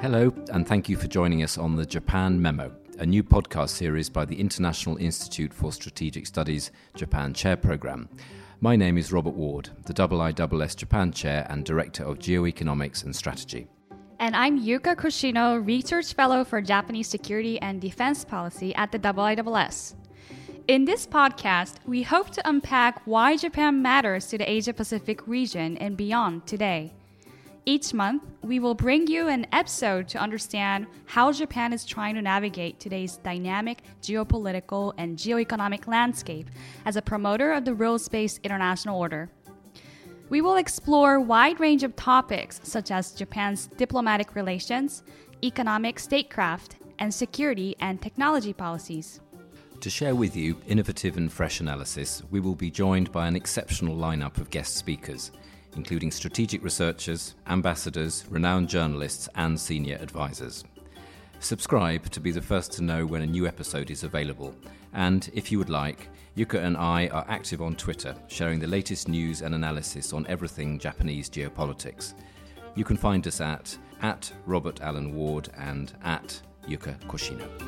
Hello, and thank you for joining us on the Japan Memo, a new podcast series by the International Institute for Strategic Studies Japan Chair Programme. My name is Robert Ward, the IISS Japan Chair and Director of Geoeconomics and Strategy. And I'm Yuka Koshino, Research Fellow for Japanese Security and Defense Policy at the IISS. In this podcast, we hope to unpack why Japan matters to the Asia Pacific region and beyond today. Each month, we will bring you an episode to understand how Japan is trying to navigate today's dynamic geopolitical and geoeconomic landscape as a promoter of the rules based international order. We will explore a wide range of topics such as Japan's diplomatic relations, economic statecraft, and security and technology policies. To share with you innovative and fresh analysis, we will be joined by an exceptional lineup of guest speakers including strategic researchers, ambassadors, renowned journalists, and senior advisors. Subscribe to be the first to know when a new episode is available. And if you would like, Yuka and I are active on Twitter, sharing the latest news and analysis on everything Japanese geopolitics. You can find us at, at Robert Allen Ward and at Yuka Koshino.